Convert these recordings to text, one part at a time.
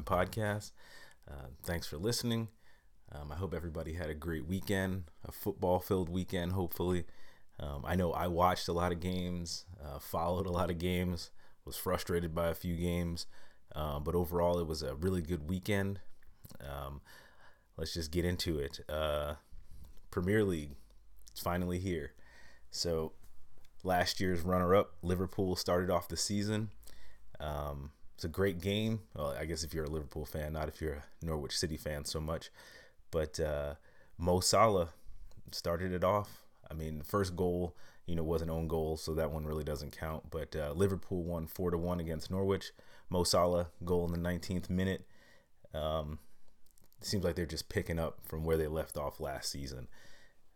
Time podcast. Uh, thanks for listening. Um, I hope everybody had a great weekend, a football filled weekend, hopefully. Um, I know I watched a lot of games, uh, followed a lot of games, was frustrated by a few games, uh, but overall, it was a really good weekend. Um, let's just get into it. Uh, Premier League, it's finally here. So, last year's runner up, Liverpool, started off the season. Um, it's a great game. Well, I guess if you're a Liverpool fan, not if you're a Norwich City fan so much. But uh, Mo Salah started it off. I mean, the first goal, you know, was an own goal, so that one really doesn't count. But uh, Liverpool won four to one against Norwich. Mo Salah goal in the 19th minute. Um, seems like they're just picking up from where they left off last season.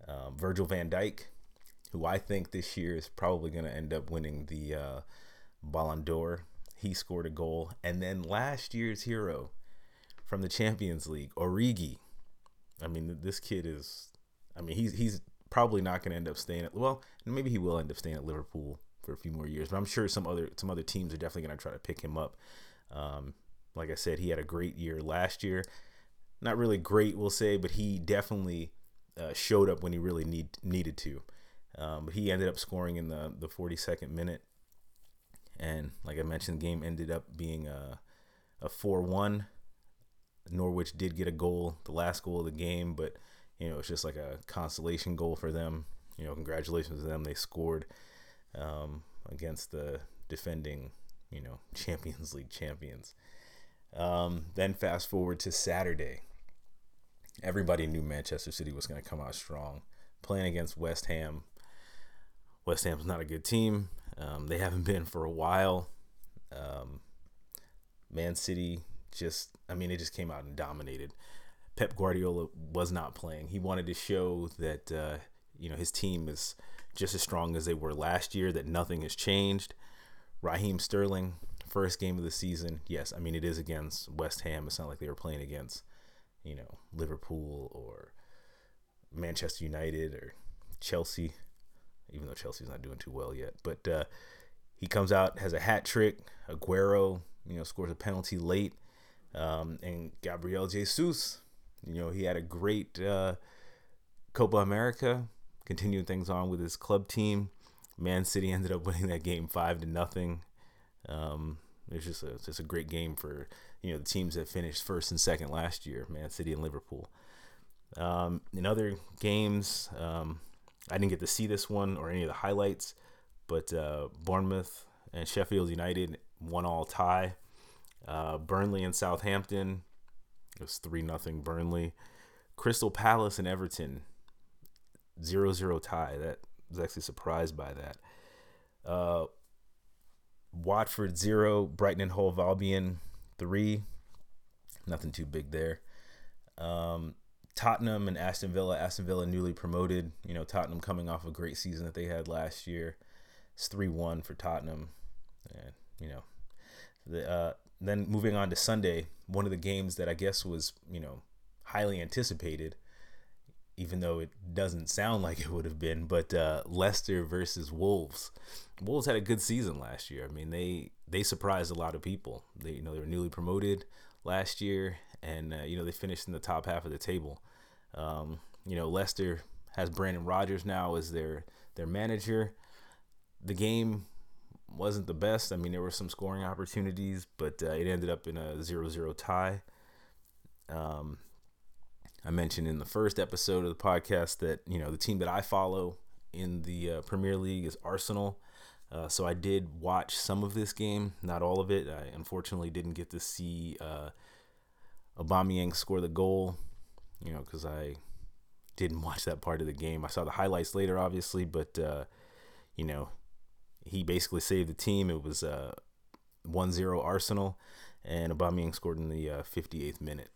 Um, Virgil Van Dijk, who I think this year is probably going to end up winning the uh, Ballon d'Or. He scored a goal, and then last year's hero from the Champions League, Origi, I mean, this kid is. I mean, he's he's probably not going to end up staying at. Well, maybe he will end up staying at Liverpool for a few more years, but I'm sure some other some other teams are definitely going to try to pick him up. Um, like I said, he had a great year last year. Not really great, we'll say, but he definitely uh, showed up when he really need needed to. Um, but he ended up scoring in the the 42nd minute, and like I mentioned, the game ended up being a a 4-1 Norwich did get a goal, the last goal of the game, but you know it's just like a consolation goal for them. You know, congratulations to them. They scored um, against the defending, you know, Champions League champions. Um, then fast forward to Saturday. Everybody knew Manchester City was going to come out strong, playing against West Ham. West Ham's not a good team. Um, they haven't been for a while. Um, Man City just I mean it just came out and dominated. Pep Guardiola was not playing. He wanted to show that uh, you know his team is just as strong as they were last year. That nothing has changed. Raheem Sterling, first game of the season. Yes, I mean it is against West Ham. It's not like they were playing against you know Liverpool or Manchester United or Chelsea, even though Chelsea's not doing too well yet. But uh, he comes out has a hat trick. Aguero, you know, scores a penalty late. Um, and Gabriel Jesus, you know, he had a great uh, Copa America, continuing things on with his club team. Man City ended up winning that game five to nothing. Um, it's just a it's just a great game for you know the teams that finished first and second last year, Man City and Liverpool. Um, in other games, um, I didn't get to see this one or any of the highlights, but uh, Bournemouth and Sheffield United one all tie. Uh, Burnley and Southampton. It was 3 nothing Burnley. Crystal Palace and Everton. 0 0 tie. That was actually surprised by that. Uh, Watford 0. Brighton and Hove Albion 3. Nothing too big there. Um, Tottenham and Aston Villa. Aston Villa newly promoted. You know, Tottenham coming off a great season that they had last year. It's 3 1 for Tottenham. And, you know, the uh, then moving on to Sunday, one of the games that I guess was, you know, highly anticipated, even though it doesn't sound like it would have been, but uh, Leicester versus Wolves. Wolves had a good season last year. I mean, they they surprised a lot of people. They you know they were newly promoted last year, and uh, you know they finished in the top half of the table. Um, you know, Leicester has Brendan Rodgers now as their their manager. The game wasn't the best. I mean, there were some scoring opportunities, but uh, it ended up in a 0-0 tie. Um, I mentioned in the first episode of the podcast that you know the team that I follow in the uh, Premier League is Arsenal. Uh, so I did watch some of this game, not all of it. I unfortunately didn't get to see uh, Aubameyang score the goal, you know, because I didn't watch that part of the game. I saw the highlights later, obviously, but uh, you know, he basically saved the team. It was uh, 1-0 Arsenal, and Aubameyang scored in the uh, 58th minute.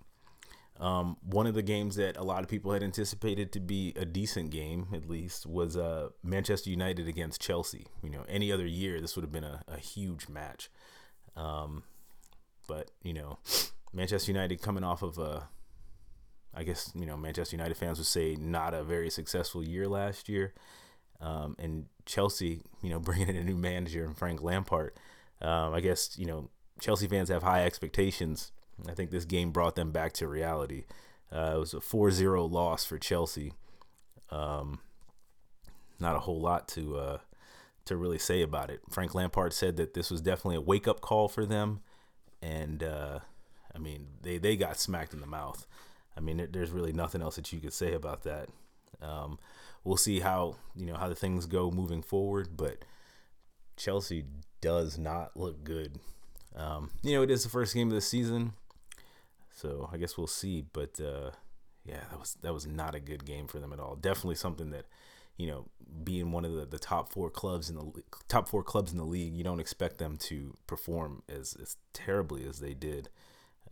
Um, one of the games that a lot of people had anticipated to be a decent game, at least, was uh, Manchester United against Chelsea. You know, any other year, this would have been a, a huge match. Um, but, you know, Manchester United coming off of a, I guess, you know, Manchester United fans would say not a very successful year last year. Um, and Chelsea, you know, bringing in a new manager and Frank Lampard. Um, I guess you know Chelsea fans have high expectations I think this game brought them back to reality. Uh, it was a 4-0 loss for Chelsea. Um, not a whole lot to uh, to really say about it. Frank Lampard said that this was definitely a wake up call for them, and uh, I mean they they got smacked in the mouth. I mean there's really nothing else that you could say about that. Um, we'll see how you know how the things go moving forward, but Chelsea does not look good. Um, you know it is the first game of the season, so I guess we'll see. But uh, yeah, that was that was not a good game for them at all. Definitely something that you know, being one of the, the top four clubs in the top four clubs in the league, you don't expect them to perform as, as terribly as they did.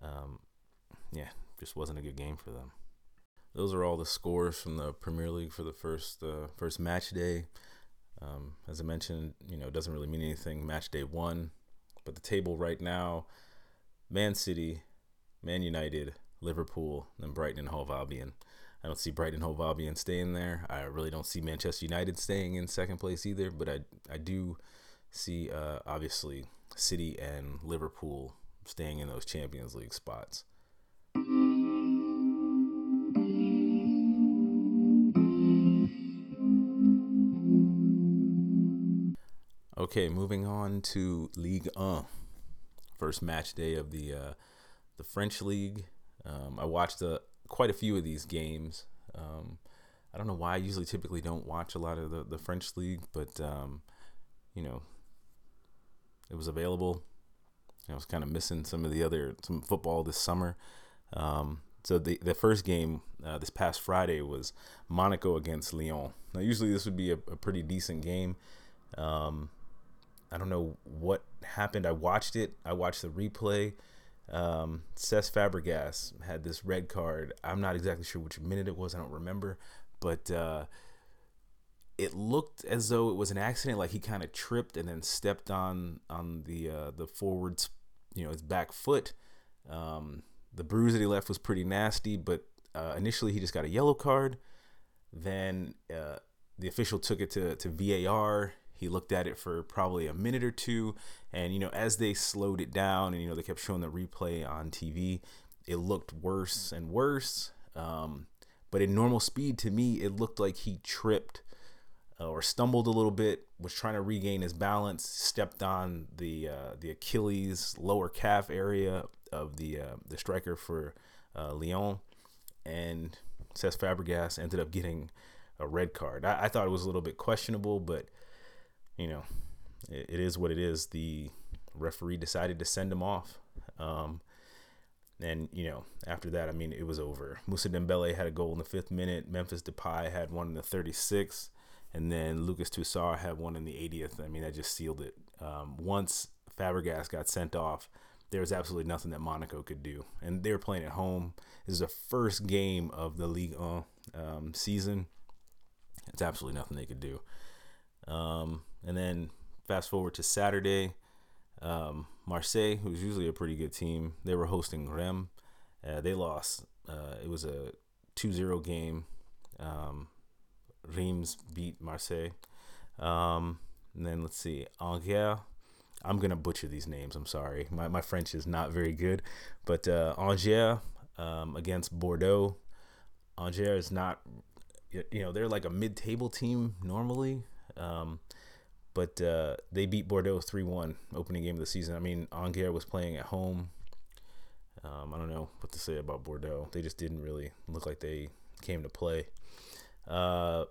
Um, yeah, just wasn't a good game for them. Those are all the scores from the Premier League for the first uh, first match day. Um, as I mentioned, you know, it doesn't really mean anything. Match day one, but the table right now: Man City, Man United, Liverpool, and Brighton and Hove Albion. I don't see Brighton and Hove Albion staying there. I really don't see Manchester United staying in second place either. But I I do see uh, obviously City and Liverpool staying in those Champions League spots. Okay, moving on to League 1. First match day of the uh, the French league. Um, I watched a, quite a few of these games. Um, I don't know why I usually typically don't watch a lot of the, the French league, but um, you know, it was available. I was kind of missing some of the other some football this summer. Um, so the the first game uh, this past Friday was Monaco against Lyon. Now usually this would be a, a pretty decent game. Um, I don't know what happened. I watched it. I watched the replay. Um, Cesc Fabregas had this red card. I'm not exactly sure which minute it was. I don't remember, but uh, it looked as though it was an accident. Like he kind of tripped and then stepped on on the uh, the forwards, you know, his back foot. Um, the bruise that he left was pretty nasty, but uh, initially he just got a yellow card. Then uh, the official took it to to VAR. He looked at it for probably a minute or two, and you know, as they slowed it down, and you know, they kept showing the replay on TV, it looked worse and worse. Um, but in normal speed, to me, it looked like he tripped uh, or stumbled a little bit, was trying to regain his balance, stepped on the uh, the Achilles lower calf area of the uh, the striker for uh, Lyon, and Cesc Fabregas ended up getting a red card. I, I, thought it was a little bit questionable, but you know, it, it is what it is. The referee decided to send him off. Um, and you know, after that, I mean, it was over. Moussa Dembele had a goal in the fifth minute. Memphis Depay had one in the 36th, and then Lucas Tousart had one in the 80th. I mean, that just sealed it. Um, once Fabregas got sent off, there was absolutely nothing that Monaco could do, and they were playing at home. This is the first game of the Ligue 1 um, season. It's absolutely nothing they could do. Um, and then fast forward to Saturday, um, Marseille, who's usually a pretty good team, they were hosting Reims. Uh, they lost. Uh, it was a 2-0 game. Um, Reims beat Marseille. Um, and then let's see, Angers. I'm gonna butcher these names. I'm sorry. My my French is not very good, but uh, Angers um, against Bordeaux. Angers is not, you know, they're like a mid-table team normally. Um, but uh, they beat Bordeaux 3 1 opening game of the season. I mean, Angers was playing at home. Um, I don't know what to say about Bordeaux. They just didn't really look like they came to play. Uh,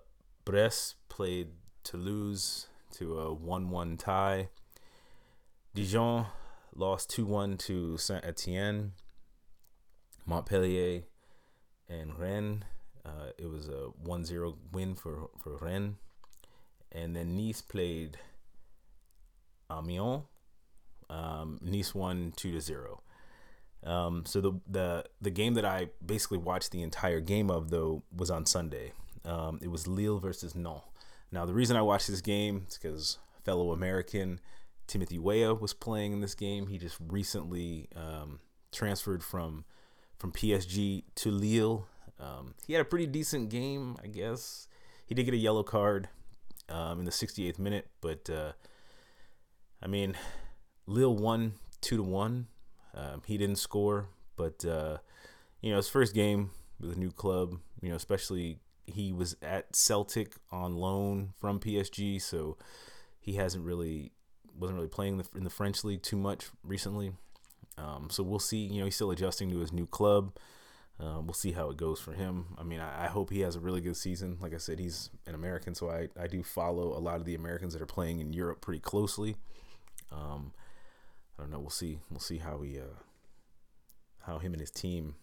Brest played Toulouse to a 1 1 tie. Dijon lost 2 1 to Saint Etienne. Montpellier and Rennes. Uh, it was a 1 0 win for, for Rennes and then Nice played Amiens. Um, Nice won two to zero. Um, so the the the game that I basically watched the entire game of though was on Sunday. Um, it was Lille versus Nantes. Now the reason I watched this game is because fellow American Timothy Weah was playing in this game. He just recently um, transferred from from PSG to Lille. Um, he had a pretty decent game, I guess. He did get a yellow card, um, in the 68th minute. But uh, I mean, Lille won two to one. Um, he didn't score, but uh, you know his first game with a new club, you know especially he was at Celtic on loan from PSG, so he hasn't really wasn't really playing in the French league too much recently. Um, so we'll see. You know, he's still adjusting to his new club. Uh, we'll see how it goes for him. I mean, I, I, hope he has a really good season. Like I said, he's an American, so I, I do follow a lot of the Americans that are playing in Europe pretty closely. Um, I don't know. We'll see. We'll see how he, uh, how him and his team,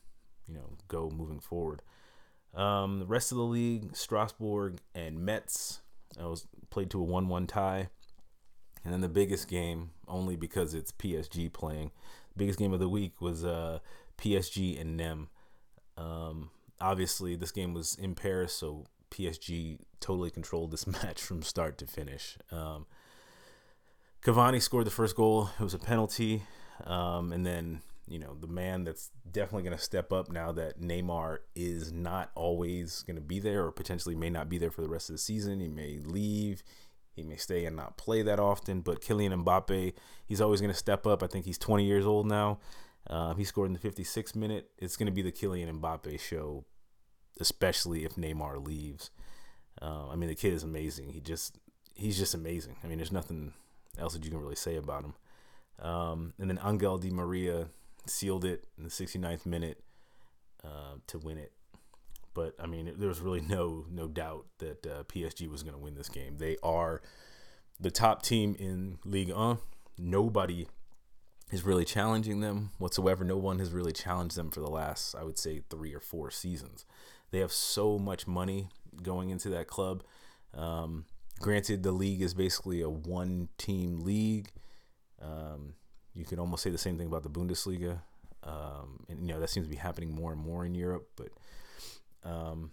you know, go moving forward. Um, the rest of the league, Strasbourg and Metz, I was played to a one-one tie, and then the biggest game, only because it's PSG playing, biggest game of the week was uh, PSG and Nîmes. Um, obviously, this game was in Paris, so PSG totally controlled this match from start to finish. Um, Cavani scored the first goal. It was a penalty, um, and then you know the man that's definitely going to step up now that Neymar is not always going to be there, or potentially may not be there for the rest of the season. He may leave. He may stay and not play that often, but Kylian Mbappe, he's always going to step up. I think he's 20 years old now. Uh, he scored in the 56th minute. It's going to be the Kylian Mbappe show, especially if Neymar leaves. Uh, I mean, the kid is amazing. He just he's just amazing. I mean, there's nothing else that you can really say about him. Um, and then Angel Di Maria sealed it in the 69th minute uh, to win it. But I mean, there was really no no doubt that uh, PSG was going to win this game. They are the top team in Ligue 1. Nobody is really challenging them whatsoever. No one has really challenged them for the last, I would say, three or four seasons. They have so much money going into that club. Um, granted, the league is basically a one team league. Um, you could almost say the same thing about the Bundesliga. Um, and you know that seems to be happening more and more in Europe, but um,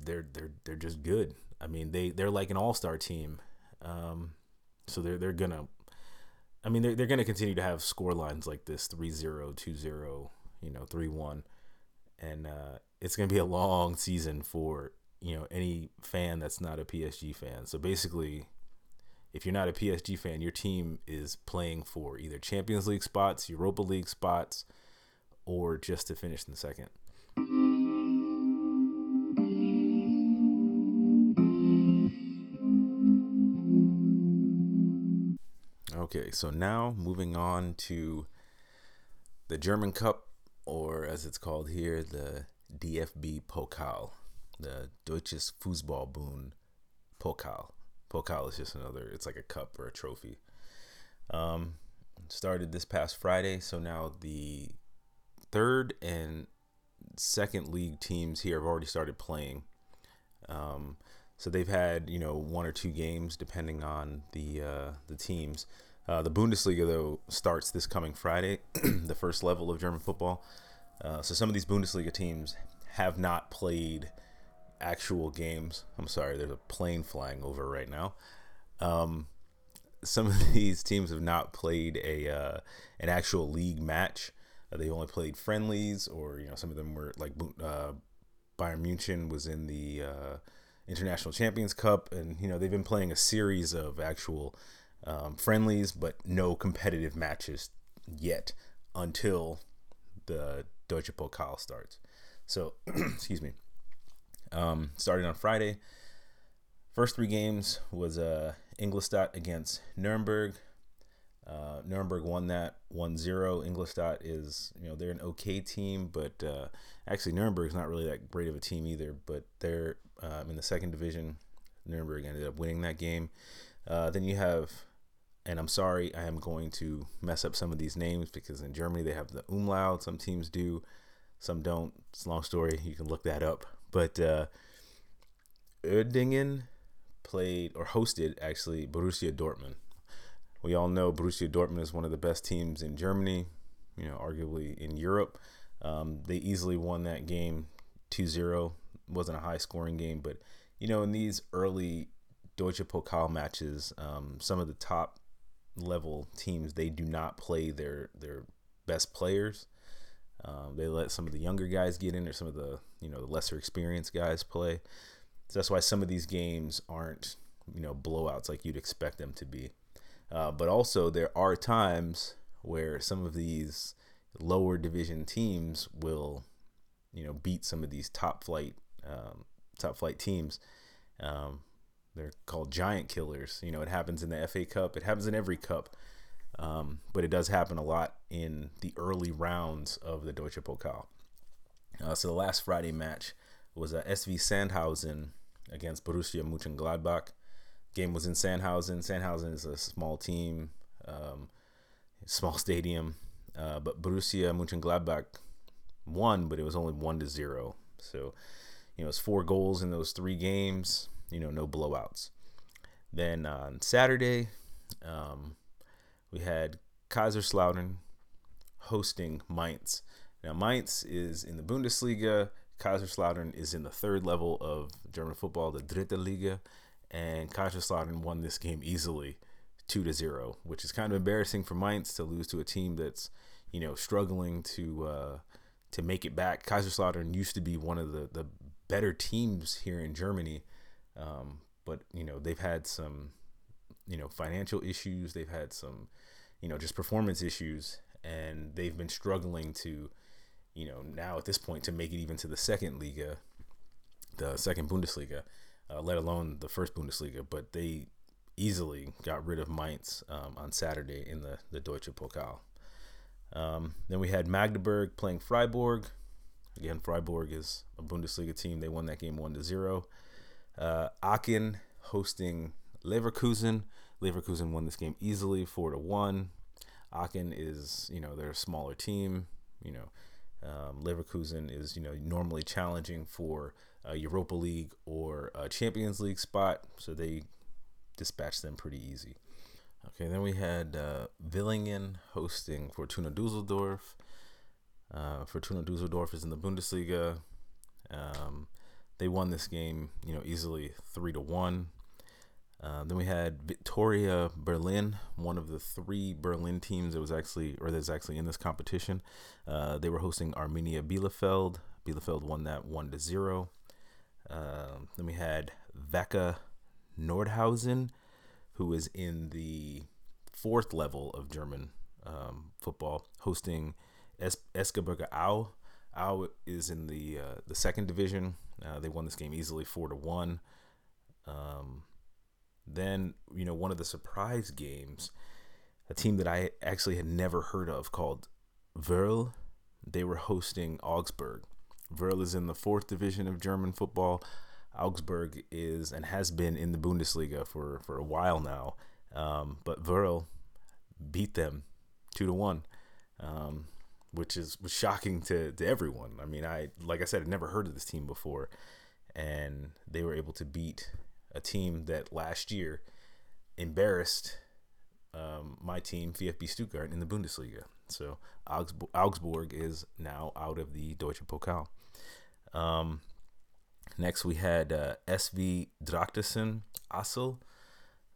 they're they're they're just good. I mean, they they're like an all star team. Um, so they're they're gonna I mean, they're, they're going to continue to have score lines like this 3 0, 2 0, you know, 3 1. And uh, it's going to be a long season for, you know, any fan that's not a PSG fan. So basically, if you're not a PSG fan, your team is playing for either Champions League spots, Europa League spots, or just to finish in the second. Okay, so now moving on to the German Cup, or as it's called here, the DFB Pokal, the Deutsches Fußballbund Pokal. Pokal is just another, it's like a cup or a trophy. Um, started this past Friday, so now the third and second league teams here have already started playing. Um, so they've had you know one or two games depending on the uh, the teams. Uh, the Bundesliga, though, starts this coming Friday, the first level of German football. Uh, so some of these Bundesliga teams have not played actual games. I'm sorry, there's a plane flying over right now. Um, some of these teams have not played a uh, an actual league match. Uh, they've only played friendlies, or you know, some of them were like uh, Bayern Munich was in the uh, International Champions Cup, and you know they've been playing a series of actual um, friendlies, but no competitive matches yet until the Deutsche Pokal starts. So, excuse me. Um, started on Friday. First three games was uh, Ingolstadt against Nuremberg. Uh, Nuremberg won that 1-0. Ingolstadt is, you know, they're an okay team, but uh, actually Nuremberg's not really that great of a team either. But they're um, in the second division. Nuremberg ended up winning that game. Uh, then you have and I'm sorry, I am going to mess up some of these names because in Germany they have the umlaut. Some teams do, some don't. It's a long story. You can look that up. But uh, Uerdingen played or hosted actually Borussia Dortmund. We all know Borussia Dortmund is one of the best teams in Germany, you know, arguably in Europe. Um, they easily won that game 2 0. wasn't a high scoring game, but, you know, in these early Deutsche Pokal matches, um, some of the top level teams they do not play their their best players. Um, they let some of the younger guys get in, or some of the you know the lesser experienced guys play. So that's why some of these games aren't you know blowouts like you'd expect them to be. Uh, but also there are times where some of these lower division teams will, you know, beat some of these top flight um, top flight teams. Um, they're called giant killers. You know, it happens in the FA Cup. It happens in every cup, um, but it does happen a lot in the early rounds of the Deutsche Pokal. Uh, so the last Friday match was a SV Sandhausen against Borussia Mönchengladbach. Game was in Sandhausen. Sandhausen is a small team, um, small stadium, uh, but Borussia Mönchengladbach won, but it was only one to zero. So, you know, it's four goals in those three games. You know, no blowouts. Then on Saturday, um, we had Kaiserslautern hosting Mainz. Now, Mainz is in the Bundesliga. Kaiserslautern is in the third level of German football, the Dritte Liga, and Kaiserslautern won this game easily, two to zero, which is kind of embarrassing for Mainz to lose to a team that's, you know, struggling to uh, to make it back. Kaiserslautern used to be one of the the better teams here in Germany, um, but you know they've had some, you know, financial issues. They've had some, you know, just performance issues, and they've been struggling to you know, now at this point to make it even to the second Liga, the second Bundesliga, uh, let alone the first Bundesliga. But they easily got rid of Mainz um, on Saturday in the, the Deutsche Pokal. Um, then we had Magdeburg playing Freiburg. Again, Freiburg is a Bundesliga team. They won that game 1 to 0. Uh, Aachen hosting Leverkusen. Leverkusen won this game easily 4 to 1. Aachen is, you know, they're a smaller team. You know, um, Leverkusen is, you know, normally challenging for a Europa League or a Champions League spot, so they dispatched them pretty easy. Okay, then we had uh, Villingen hosting Fortuna Dusseldorf. Uh, Fortuna Dusseldorf is in the Bundesliga. Um, they won this game, you know, easily three to one. Uh, then we had Viktoria Berlin, one of the three Berlin teams that was actually, or that's actually in this competition. Uh, they were hosting Arminia Bielefeld. Bielefeld won that one to zero. Uh, then we had Wacker Nordhausen, who is in the fourth level of German um, football, hosting es- Aue. Aue is in the uh, the second division. Uh, they won this game easily, four to one. Um, then, you know, one of the surprise games, a team that I actually had never heard of called Verl, they were hosting Augsburg. Verl is in the fourth division of German football. Augsburg is and has been in the Bundesliga for, for a while now. Um, but Verl beat them two to one, um, which is was shocking to, to everyone. I mean, I like I said, I'd never heard of this team before, and they were able to beat a team that last year embarrassed um, my team, VfB Stuttgart, in the Bundesliga. So Augsburg, is now out of the Deutsche Pokal. Um, next, we had uh, SV Drochtersen Assel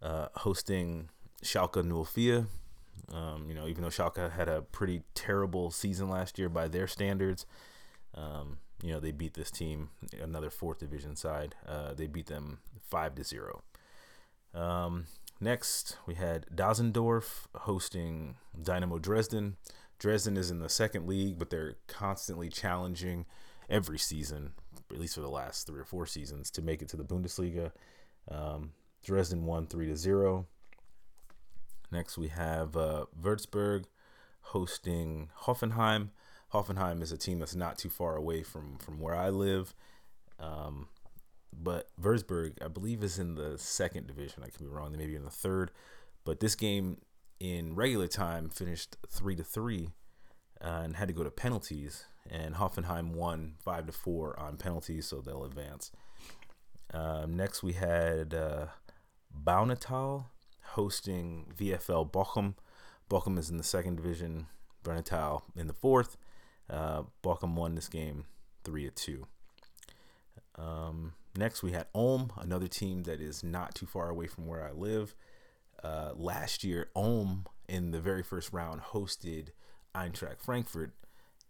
uh, hosting Schalke 04. Um, you know, even though Schalke had a pretty terrible season last year by their standards, um, you know they beat this team, another fourth division side. Uh, they beat them five to zero. Um, next, we had Dassendorf hosting Dynamo Dresden. Dresden is in the second league, but they're constantly challenging every season, at least for the last three or four seasons, to make it to the Bundesliga. Um, Dresden won three to zero. Next, we have uh, Würzburg hosting Hoffenheim. Hoffenheim is a team that's not too far away from from where I live. Um, but Würzburg, I believe, is in the second division. I could be wrong. They may be in the third. But this game in regular time finished three to three, uh, and had to go to penalties. And Hoffenheim won five to four on penalties, so they'll advance. Um, next, we had uh, Baunatal hosting VFL Bochum. Bochum is in the second division. Baunatal in the fourth. Uh, Bochum won this game three to two. Um, next, we had Ulm, another team that is not too far away from where I live. Uh, last year, Ulm in the very first round hosted Eintracht Frankfurt,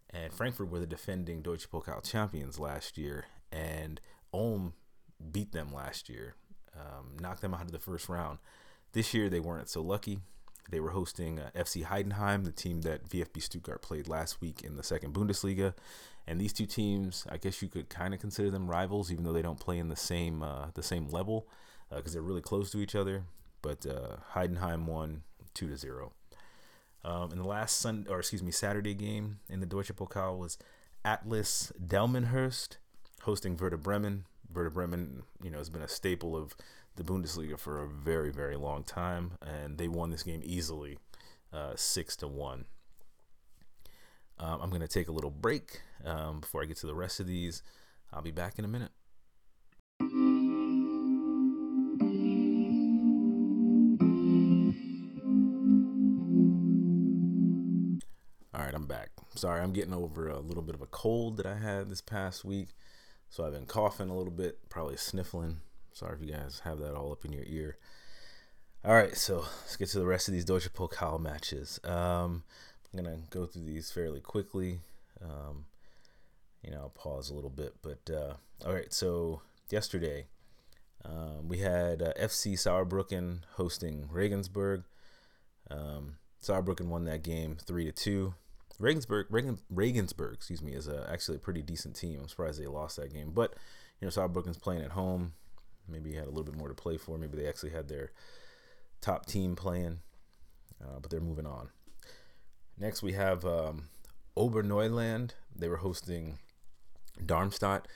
and Frankfurt were the defending Deutsche Pokal champions last year, and Ulm beat them last year, um, knocked them out of the first round. This year, they weren't so lucky. They were hosting uh, FC Heidenheim, the team that VfB Stuttgart played last week in the second Bundesliga. And these two teams, I guess you could kind of consider them rivals, even though they don't play in the same uh, the same level, because uh, they're really close to each other. But uh, Heidenheim won two to zero. Um, and the last Sun or excuse me Saturday game in the Deutsche Pokal was Atlas Delmenhorst hosting Werder Bremen. Werder Bremen, you know, has been a staple of the Bundesliga for a very, very long time, and they won this game easily, uh, six to one. Um, I'm going to take a little break um, before I get to the rest of these. I'll be back in a minute. All right, I'm back. Sorry, I'm getting over a little bit of a cold that I had this past week. So I've been coughing a little bit, probably sniffling. Sorry if you guys have that all up in your ear. All right, so let's get to the rest of these Deutsche Pokal matches. Um, I'm gonna go through these fairly quickly. Um, you know, I'll pause a little bit, but uh, all right. So yesterday, um, we had uh, FC Saarbrücken hosting Regensburg. Um, Saarbrücken won that game three to two. Regensburg, Regen, Regensburg, excuse me, is a, actually a pretty decent team. I'm surprised they lost that game, but you know, Saarbrücken's playing at home. Maybe had a little bit more to play for. Maybe they actually had their top team playing, uh, but they're moving on. Next, we have um, Oberneuland. They were hosting Darmstadt.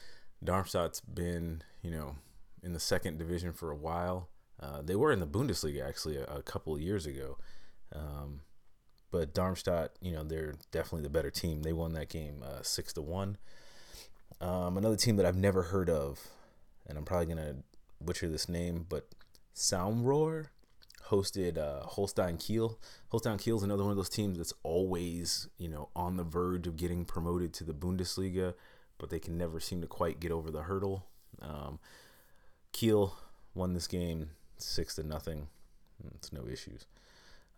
Darmstadt's been, you know, in the second division for a while. Uh, they were in the Bundesliga actually a, a couple years ago. Um, but Darmstadt, you know, they're definitely the better team. They won that game uh, six to one. Um, another team that I've never heard of, and I'm probably gonna butcher this name, but Soundroar hosted uh, Holstein Kiel. Holstein Kiel is another one of those teams that's always, you know, on the verge of getting promoted to the Bundesliga, but they can never seem to quite get over the hurdle. Um, Kiel won this game six to nothing. It's no issues.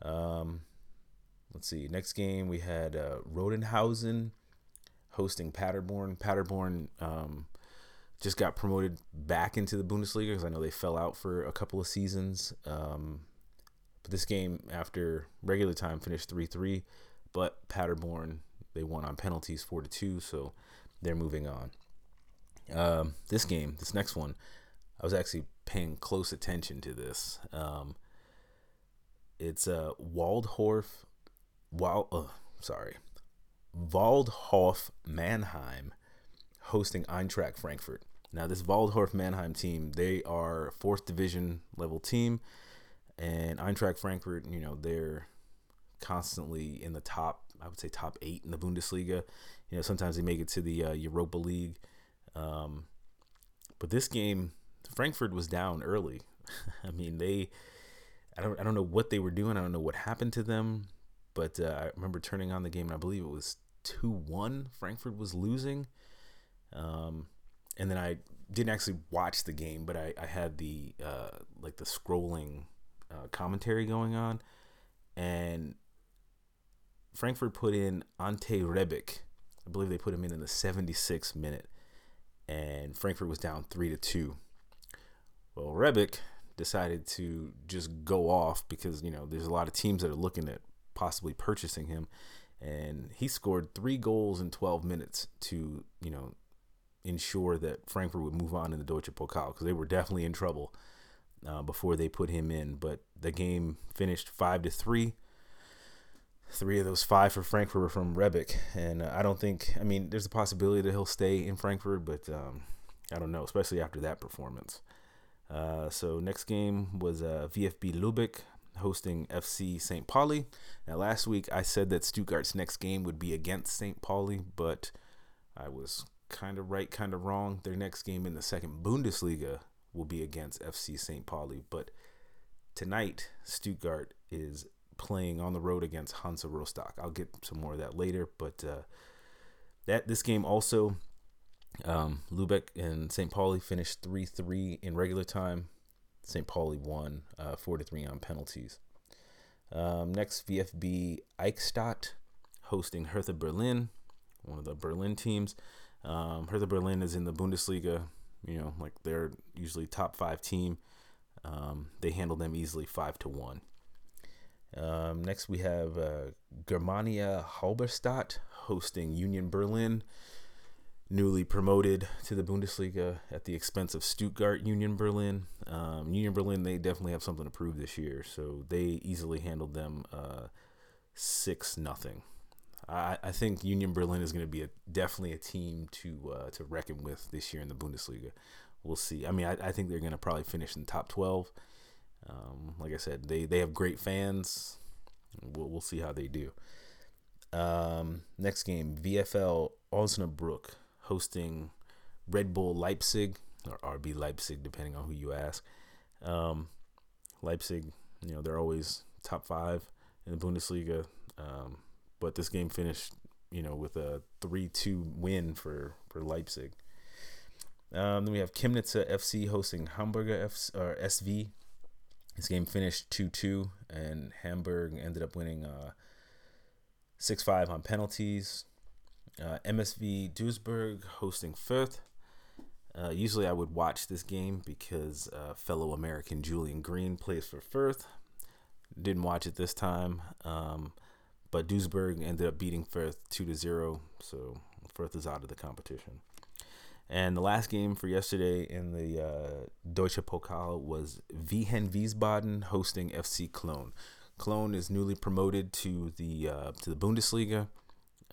Um, let's see. Next game we had uh, Rödinghausen hosting Paderborn. Paderborn um, just got promoted back into the Bundesliga because I know they fell out for a couple of seasons. Um, but this game, after regular time, finished three three. But Paderborn they won on penalties four to two, so they're moving on. Um, this game, this next one, I was actually paying close attention to this. Um, it's uh, Waldorf Wild, uh, sorry, Waldhof Mannheim hosting Eintracht Frankfurt. Now, this Waldhof Mannheim team, they are fourth division level team, and Eintracht Frankfurt, you know, they're constantly in the top. I would say top eight in the Bundesliga. You know, sometimes they make it to the uh, Europa League. Um, but this game, Frankfurt was down early. I mean, they. I don't. I don't know what they were doing. I don't know what happened to them. But uh, I remember turning on the game, and I believe it was two one. Frankfurt was losing, um, and then I didn't actually watch the game, but I, I had the uh, like the scrolling uh, commentary going on, and Frankfurt put in Ante Rebic. I believe they put him in in the 76th minute, and Frankfurt was down three to two. Well, Rebic decided to just go off because you know there's a lot of teams that are looking at possibly purchasing him. And he scored three goals in 12 minutes to, you know, ensure that Frankfurt would move on in the Deutsche Pokal because they were definitely in trouble uh, before they put him in. But the game finished five to three. Three of those five for Frankfurt were from Rebic, and uh, I don't think. I mean, there's a possibility that he'll stay in Frankfurt, but um, I don't know, especially after that performance. Uh, so next game was uh, VfB Lübeck hosting FC St. Pauli. Now, last week I said that Stuttgart's next game would be against St. Pauli, but I was kind of right, kind of wrong. Their next game in the second Bundesliga will be against FC St. Pauli, but tonight Stuttgart is playing on the road against Hansa Rostock. I'll get some more of that later, but uh, that this game also um, Lubeck and St. Pauli finished 3 3 in regular time. St. Pauli won uh, four to three on penalties. Um, next, VfB Eichstätt hosting Hertha Berlin, one of the Berlin teams. Um, Hertha Berlin is in the Bundesliga. You know, like they're usually top five team. Um, they handled them easily five to one. Um, next, we have uh, Germania Halberstadt hosting Union Berlin, newly promoted to the Bundesliga at the expense of Stuttgart Union Berlin. Um, Union Berlin, they definitely have something to prove this year, so they easily handled them uh, six nothing. I, I think Union Berlin is going to be a, definitely a team to uh, to reckon with this year in the Bundesliga. We'll see. I mean, I, I think they're going to probably finish in the top twelve. Um, like I said, they they have great fans. We'll we'll see how they do. Um, next game, VFL Osnabrück hosting Red Bull Leipzig or RB Leipzig, depending on who you ask. Um, Leipzig, you know, they're always top five in the Bundesliga. Um, but this game finished, you know, with a three-two win for for Leipzig. Um, then we have Chemnitzer FC hosting Hamburger FC, or SV. This game finished 2 2, and Hamburg ended up winning uh, 6 5 on penalties. Uh, MSV Duisburg hosting Fürth. Uh, usually I would watch this game because uh, fellow American Julian Green plays for Fürth. Didn't watch it this time. Um, but Duisburg ended up beating Fürth 2 to 0, so Fürth is out of the competition. And the last game for yesterday in the uh, Deutsche Pokal was Wehen Wiesbaden hosting FC Cologne. Cologne is newly promoted to the uh, to the Bundesliga,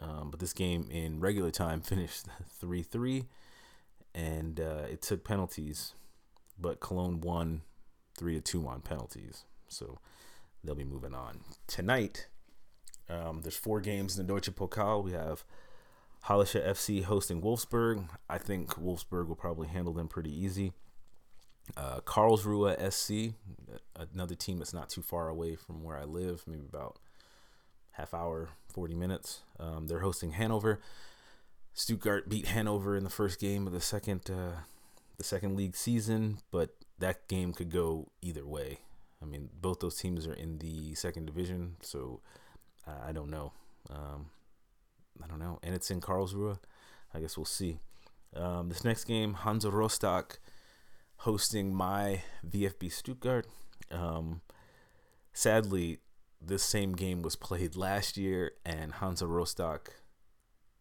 um, but this game in regular time finished 3 3, and uh, it took penalties, but Cologne won 3 to 2 on penalties. So they'll be moving on. Tonight, um, there's four games in the Deutsche Pokal. We have Hallescher FC hosting Wolfsburg. I think Wolfsburg will probably handle them pretty easy. Uh, Karlsruhe SC, another team that's not too far away from where I live, maybe about half hour, 40 minutes. Um, they're hosting Hanover. Stuttgart beat Hanover in the first game of the second uh, the second league season, but that game could go either way. I mean, both those teams are in the second division, so I don't know. Um, I don't know. And it's in Karlsruhe. I guess we'll see. Um, this next game, Hansa Rostock hosting my VfB Stuttgart. Um, sadly, this same game was played last year, and Hansa Rostock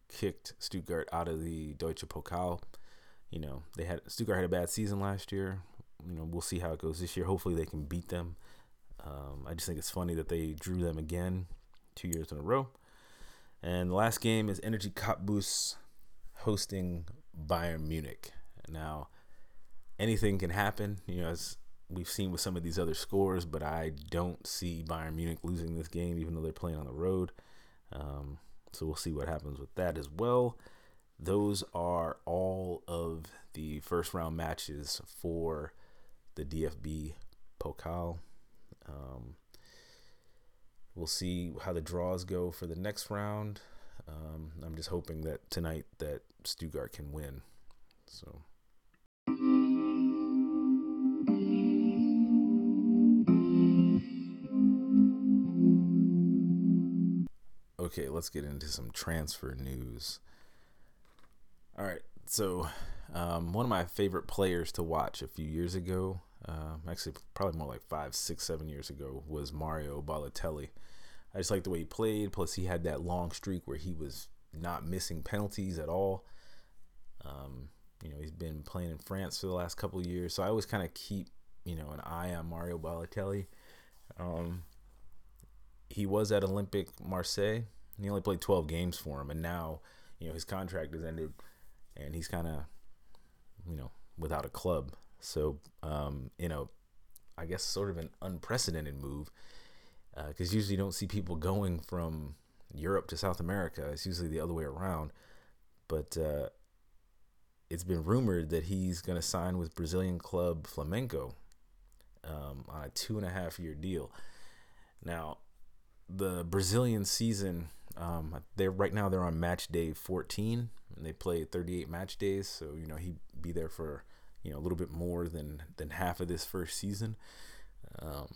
kicked Stuttgart out of the Deutsche Pokal. You know, they had Stuttgart had a bad season last year. You know, we'll see how it goes this year. Hopefully, they can beat them. Um, I just think it's funny that they drew them again two years in a row. And the last game is Energie Cottbus hosting Bayern Munich. Now, anything can happen, you know, as we've seen with some of these other scores, but I don't see Bayern Munich losing this game, even though they're playing on the road. Um, so we'll see what happens with that as well. Those are all of the first round matches for the DFB Pokal. Um, We'll see how the draws go for the next round. Um, I'm just hoping that tonight that Stuttgart can win. So. Okay, let's get into some transfer news. All right, so um, one of my favorite players to watch a few years ago, uh, actually probably more like five, six, seven years ago, was Mario Balotelli. I just like the way he played. Plus, he had that long streak where he was not missing penalties at all. Um, you know, he's been playing in France for the last couple of years, so I always kind of keep you know an eye on Mario Balotelli. Um, he was at Olympique Marseille. He only played 12 games for him, and now you know his contract has ended, and he's kind of you know without a club. So um, you know, I guess sort of an unprecedented move because uh, usually you don't see people going from Europe to South America. It's usually the other way around. But uh, it's been rumored that he's going to sign with Brazilian club Flamengo um, on a two and a half year deal. Now, the Brazilian season, um, they're right now they're on match day 14, and they play 38 match days. So you know he'd be there for you know a little bit more than than half of this first season. Um,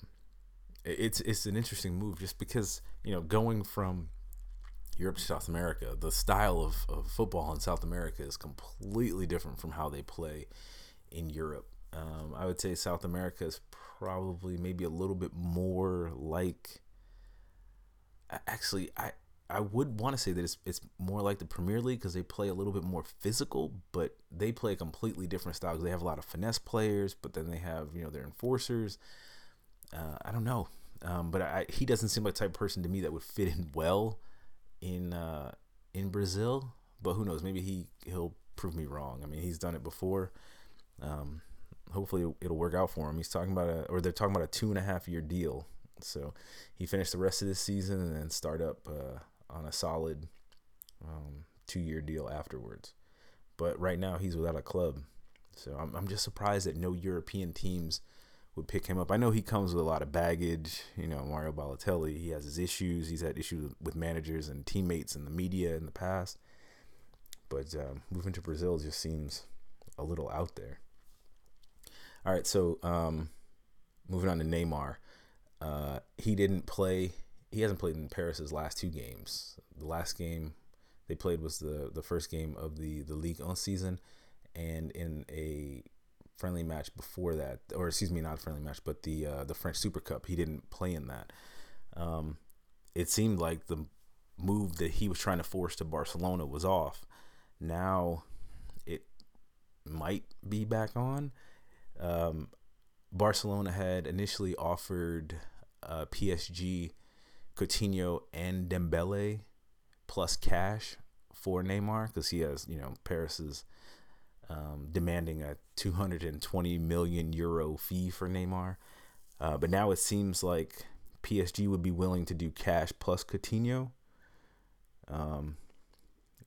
it's it's an interesting move just because you know going from Europe to South America, the style of, of football in South America is completely different from how they play in Europe. Um, I would say South America is probably maybe a little bit more like actually, I I would want to say that it's it's more like the Premier League because they play a little bit more physical, but they play a completely different style. They have a lot of finesse players, but then they have you know their enforcers. Uh, I don't know, um, but I, he doesn't seem like the type of person to me that would fit in well in uh, in Brazil. But who knows? Maybe he he'll prove me wrong. I mean, he's done it before. Um, hopefully, it'll work out for him. He's talking about a, or they're talking about a two and a half year deal. So he finished the rest of this season and then start up uh, on a solid um, two year deal afterwards. But right now, he's without a club. So I'm, I'm just surprised that no European teams would pick him up. I know he comes with a lot of baggage. You know, Mario Balotelli, he has his issues. He's had issues with managers and teammates and the media in the past. But um, moving to Brazil just seems a little out there. All right, so um, moving on to Neymar. Uh, he didn't play. He hasn't played in Paris's last two games. The last game they played was the the first game of the the league on season, and in a friendly match before that, or excuse me, not a friendly match, but the uh, the French Super Cup. He didn't play in that. Um, it seemed like the move that he was trying to force to Barcelona was off. Now it might be back on. Um, Barcelona had initially offered uh, PSG, Coutinho, and Dembele plus cash for Neymar because he has, you know, Paris's um, demanding a 220 million euro fee for Neymar. Uh, but now it seems like PSG would be willing to do cash plus Coutinho. Um,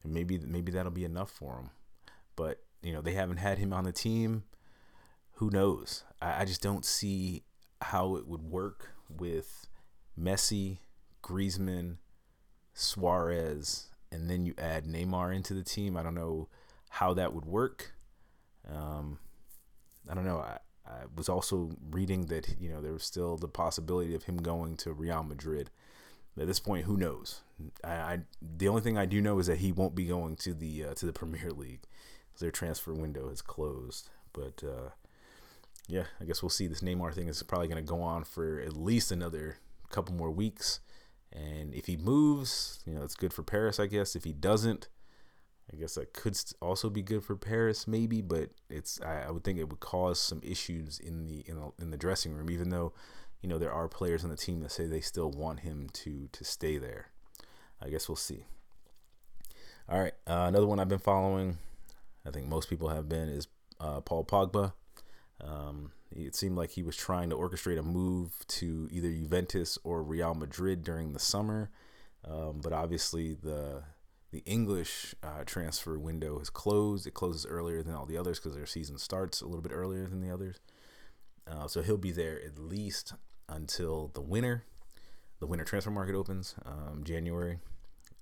maybe maybe that'll be enough for him. But you know they haven't had him on the team. Who knows? I, I just don't see how it would work with Messi, Griezmann, Suarez, and then you add Neymar into the team. I don't know how that would work. Um, I don't know. I, I was also reading that you know there was still the possibility of him going to Real Madrid. At this point, who knows? I, I the only thing I do know is that he won't be going to the uh, to the Premier League. Their transfer window is closed. But uh, yeah, I guess we'll see. This Neymar thing is probably going to go on for at least another couple more weeks. And if he moves, you know, it's good for Paris, I guess. If he doesn't, I guess that could also be good for Paris, maybe. But it's I, I would think it would cause some issues in the in the, in the dressing room, even though you know there are players on the team that say they still want him to to stay there. I guess we'll see. All right, uh, another one I've been following. I think most people have been is uh, Paul Pogba. Um, it seemed like he was trying to orchestrate a move to either Juventus or Real Madrid during the summer, um, but obviously the the English uh, transfer window has closed. It closes earlier than all the others because their season starts a little bit earlier than the others. Uh, so he'll be there at least until the winter. The winter transfer market opens um, January,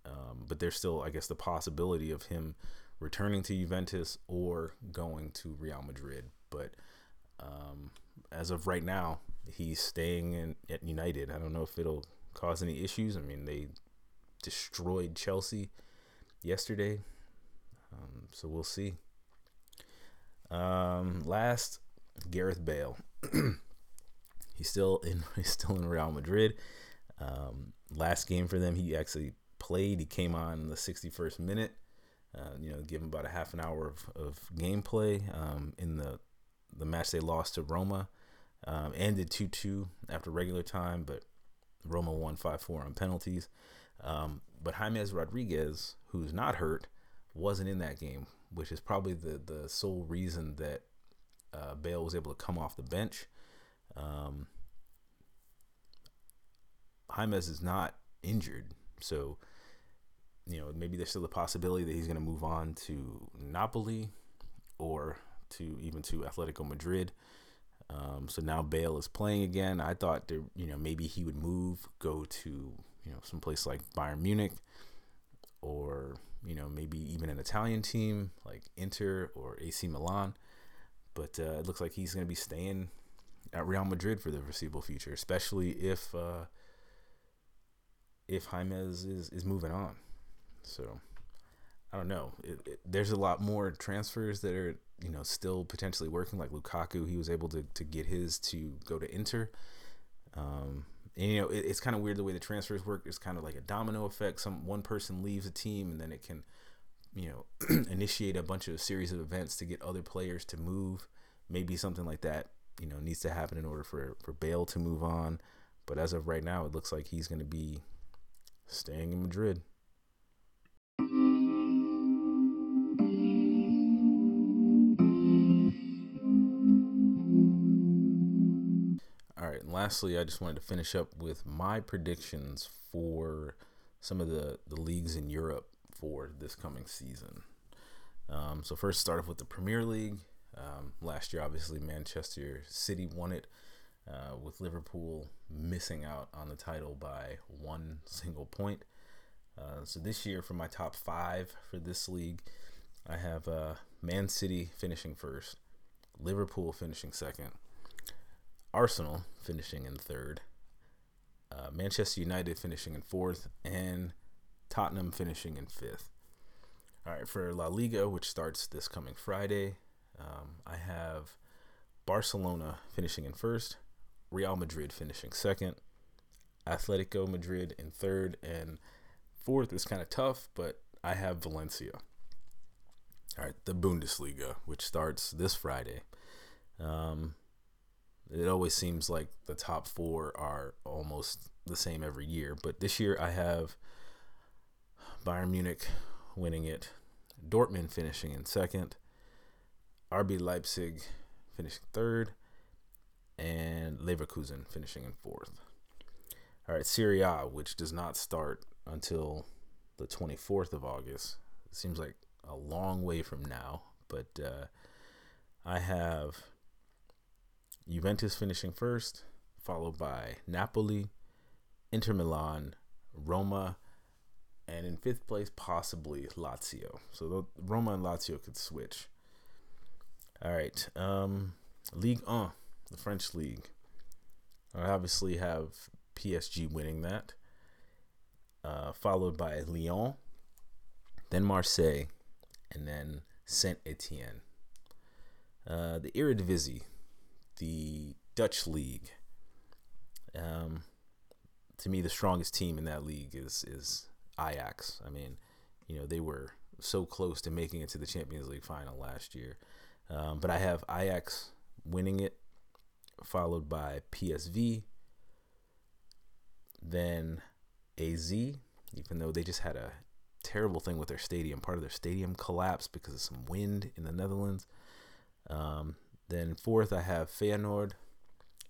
um, but there's still, I guess, the possibility of him returning to Juventus or going to Real Madrid. But um, as of right now, he's staying in at United. I don't know if it'll cause any issues. I mean, they destroyed Chelsea yesterday, um, so we'll see. Um, last, Gareth Bale. he's still in. He's still in Real Madrid. Um, last game for them, he actually played. He came on the 61st minute. Uh, you know, give him about a half an hour of, of gameplay um, in the the match they lost to Roma. Um, ended 2 2 after regular time, but Roma won 5 4 on penalties. Um, but James Rodriguez, who's not hurt, wasn't in that game, which is probably the, the sole reason that uh, Bale was able to come off the bench. Um, James is not injured, so you know maybe there's still a possibility that he's going to move on to Napoli or to even to Atletico Madrid. Um, so now Bale is playing again. I thought that you know maybe he would move, go to you know some place like Bayern Munich, or you know maybe even an Italian team like Inter or AC Milan. But uh, it looks like he's going to be staying at Real Madrid for the foreseeable future, especially if uh, if James is is moving on. So I don't know. It, it, there's a lot more transfers that are you know still potentially working. Like Lukaku, he was able to to get his to go to Inter. Um, and you know it, it's kind of weird the way the transfers work. It's kind of like a domino effect. Some one person leaves a team, and then it can, you know, initiate a bunch of series of events to get other players to move. Maybe something like that, you know, needs to happen in order for for Bale to move on. But as of right now, it looks like he's going to be staying in Madrid. Lastly, I just wanted to finish up with my predictions for some of the, the leagues in Europe for this coming season. Um, so first, start off with the Premier League. Um, last year, obviously, Manchester City won it, uh, with Liverpool missing out on the title by one single point. Uh, so this year, for my top five for this league, I have uh, Man City finishing first, Liverpool finishing second, Arsenal finishing in third, uh, Manchester United finishing in fourth, and Tottenham finishing in fifth. All right, for La Liga, which starts this coming Friday, um, I have Barcelona finishing in first, Real Madrid finishing second, Atletico Madrid in third, and fourth is kind of tough, but I have Valencia. All right, the Bundesliga, which starts this Friday. Um, it always seems like the top four are almost the same every year. But this year I have Bayern Munich winning it, Dortmund finishing in second, RB Leipzig finishing third, and Leverkusen finishing in fourth. All right, Serie A, which does not start until the 24th of August. It seems like a long way from now, but uh, I have Juventus finishing first, followed by Napoli, Inter Milan, Roma, and in fifth place, possibly Lazio. So Roma and Lazio could switch. All right. Um, Ligue 1, the French league. I obviously have PSG winning that, uh, followed by Lyon, then Marseille, and then Saint Etienne. Uh, the Eredivisie, the Dutch league. Um, to me, the strongest team in that league is is Ajax. I mean, you know, they were so close to making it to the Champions League final last year. Um, but I have Ajax winning it, followed by PSV, then AZ, even though they just had a terrible thing with their stadium. Part of their stadium collapsed because of some wind in the Netherlands. Um, then fourth, I have Feyenoord.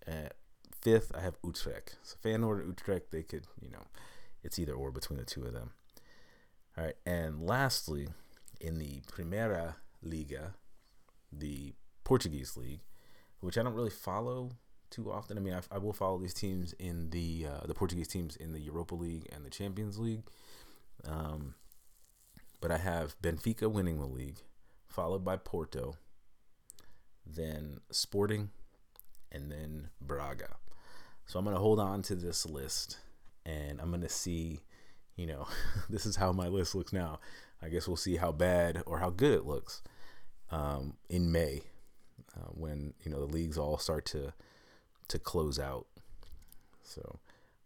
At fifth, I have Utrecht. So Feyenoord and Utrecht, they could, you know, it's either or between the two of them. All right, and lastly, in the Primeira Liga, the Portuguese league, which I don't really follow too often. I mean, I, I will follow these teams in the uh, the Portuguese teams in the Europa League and the Champions League. Um, but I have Benfica winning the league, followed by Porto, then Sporting, and then Braga. So I'm going to hold on to this list and I'm going to see, you know, this is how my list looks now. I guess we'll see how bad or how good it looks um, in May uh, when, you know, the leagues all start to to close out. So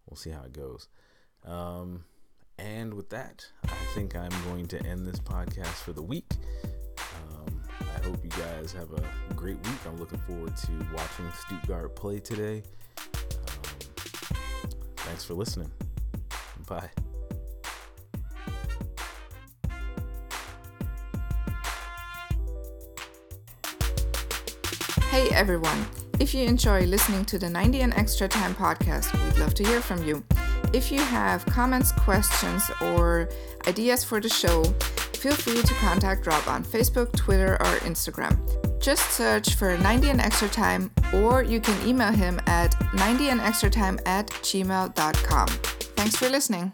we'll see how it goes. Um, and with that, I think I'm going to end this podcast for the week hope you guys have a great week. I'm looking forward to watching Stuttgart play today. Um, thanks for listening. Bye. Hey everyone! If you enjoy listening to the 90 and Extra Time podcast, we'd love to hear from you. If you have comments, questions, or ideas for the show, feel free to contact Rob on Facebook, Twitter, or Instagram. Just search for 90 and extra time, or you can email him at 90 and extra time at gmail.com. Thanks for listening.